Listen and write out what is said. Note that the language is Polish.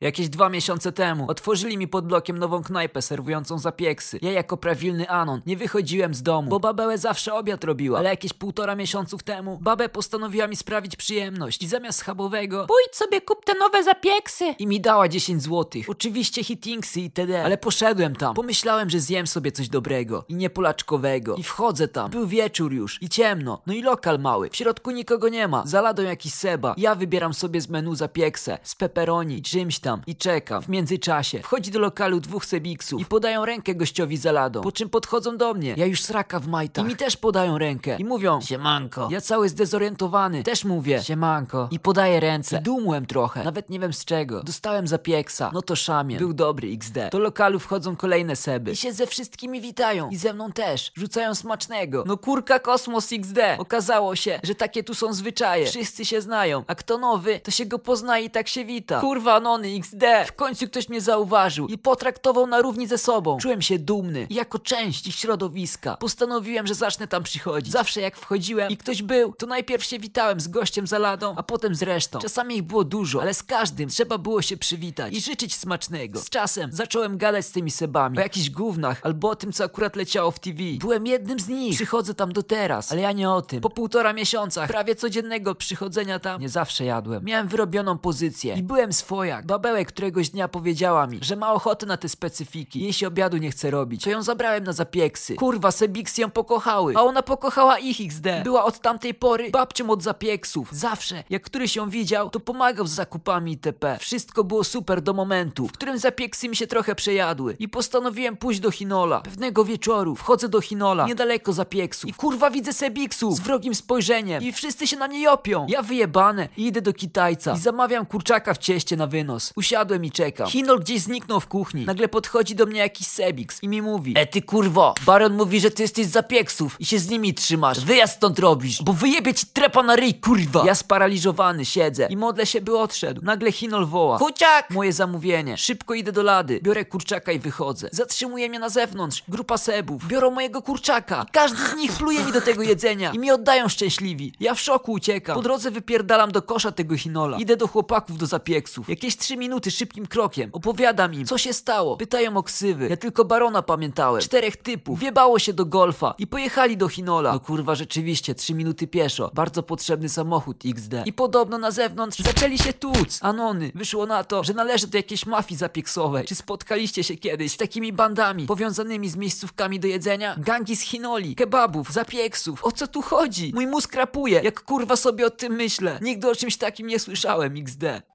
Jakieś dwa miesiące temu otworzyli mi pod blokiem nową knajpę serwującą zapieksy. Ja jako prawilny anon nie wychodziłem z domu, bo babełę zawsze obiad robiła, ale jakieś półtora miesiąców temu babę postanowiła mi sprawić przyjemność i zamiast schabowego pójdź sobie kup te nowe zapieksy i mi dała 10 złotych. Oczywiście hittingsy itd. Ale poszedłem tam. Pomyślałem, że zjem sobie coś dobrego i niepolaczkowego. I wchodzę tam. Był wieczór już i ciemno. No i lokal mały. W środku nikogo nie ma. Za ladą jakiś seba. Ja wybieram sobie z menu zapieksę z pepperoni i czymś tam i czekam. W międzyczasie wchodzi do lokalu dwóch sebiksów i podają rękę gościowi za ladą. Po czym podchodzą do mnie. Ja już sraka w majtach. I mi też podają rękę. I mówią Siemanko. Ja cały zdezorientowany. Też mówię Siemanko. I podaję ręce. I dumłem trochę. Nawet nie wiem z czego. Dostałem zapieksa. No to szamie. Był dobry XD. Do lokalu wchodzą kolejne seby. I się ze wszystkimi witają. I ze mną też. Rzucają smacznego. No kurka kosmos XD. Okazało się, że takie tu są zwyczaje. Wszyscy się znają. A kto nowy, to się go poznaje i tak się wita. Kurwa nony XD. W końcu ktoś mnie zauważył i potraktował na równi ze sobą. Czułem się dumny. Jako część ich środowiska. Postanowiłem, że zacznę tam przychodzić. Zawsze jak wchodziłem i ktoś był, to najpierw się witałem z gościem za ladą, a potem z resztą. Czasami ich było dużo, ale z każdym trzeba było się przywitać i życzyć smacznego. Z czasem zacząłem gadać z tymi sebami o jakichś gównach albo o tym, co akurat leciało w TV. Byłem jednym z nich. Przychodzę tam do teraz, ale ja nie o tym. Po półtora miesiąca prawie codziennego przychodzenia tam nie zawsze jadłem. Miałem wyrobioną pozycję i byłem swojak. Któregoś dnia powiedziała mi, że ma ochotę na te specyfiki. Jej się obiadu nie chce robić. To ją zabrałem na zapieksy. Kurwa, Sebiksy ją pokochały. A ona pokochała ich XD. Była od tamtej pory babcią od zapieksów. Zawsze, jak któryś ją widział, to pomagał z zakupami itp. Wszystko było super do momentu, w którym zapieksy mi się trochę przejadły. I postanowiłem pójść do Hinola. Pewnego wieczoru wchodzę do Hinola, niedaleko zapieksów. I kurwa widzę Sebiksów z wrogim spojrzeniem. I wszyscy się na mnie jopią. Ja wyjebane i idę do Kitajca. I zamawiam kurczaka w cieście na wynos. Usiadłem i czekam. Hinol gdzieś zniknął w kuchni. Nagle podchodzi do mnie jakiś Sebiks i mi mówi E ty kurwo, Baron mówi, że ty jesteś z zapieksów i się z nimi trzymasz. Wyjazd stąd robisz, bo wyjebie ci trepa na ryj, kurwa. Ja sparaliżowany siedzę i modlę się, by odszedł. Nagle Hinol woła. Kuciak! Moje zamówienie. Szybko idę do lady. Biorę kurczaka i wychodzę. Zatrzymuje mnie na zewnątrz. Grupa sebów. Biorą mojego kurczaka. I każdy z nich pluje mi do tego jedzenia i mi oddają szczęśliwi. Ja w szoku uciekam. Po drodze wypierdalam do kosza tego Hinola. Idę do chłopaków do zapieksów. Jakieś trzy minuty szybkim krokiem. Opowiadam im, co się stało. Pytają o ksywy. Ja tylko Barona pamiętałem. Czterech typów. Wiebało się do golfa i pojechali do Hinola. No kurwa, rzeczywiście, trzy minuty pieszo. Bardzo potrzebny samochód XD. I podobno na zewnątrz zaczęli się tłuc. Anony. Wyszło na to, że należy do jakiejś mafii zapieksowej. Czy spotkaliście się kiedyś z takimi bandami powiązanymi z miejscówkami do jedzenia? Gangi z Hinoli, kebabów, zapieksów. O co tu chodzi? Mój mózg rapuje, jak kurwa sobie o tym myślę. Nigdy o czymś takim nie słyszałem XD.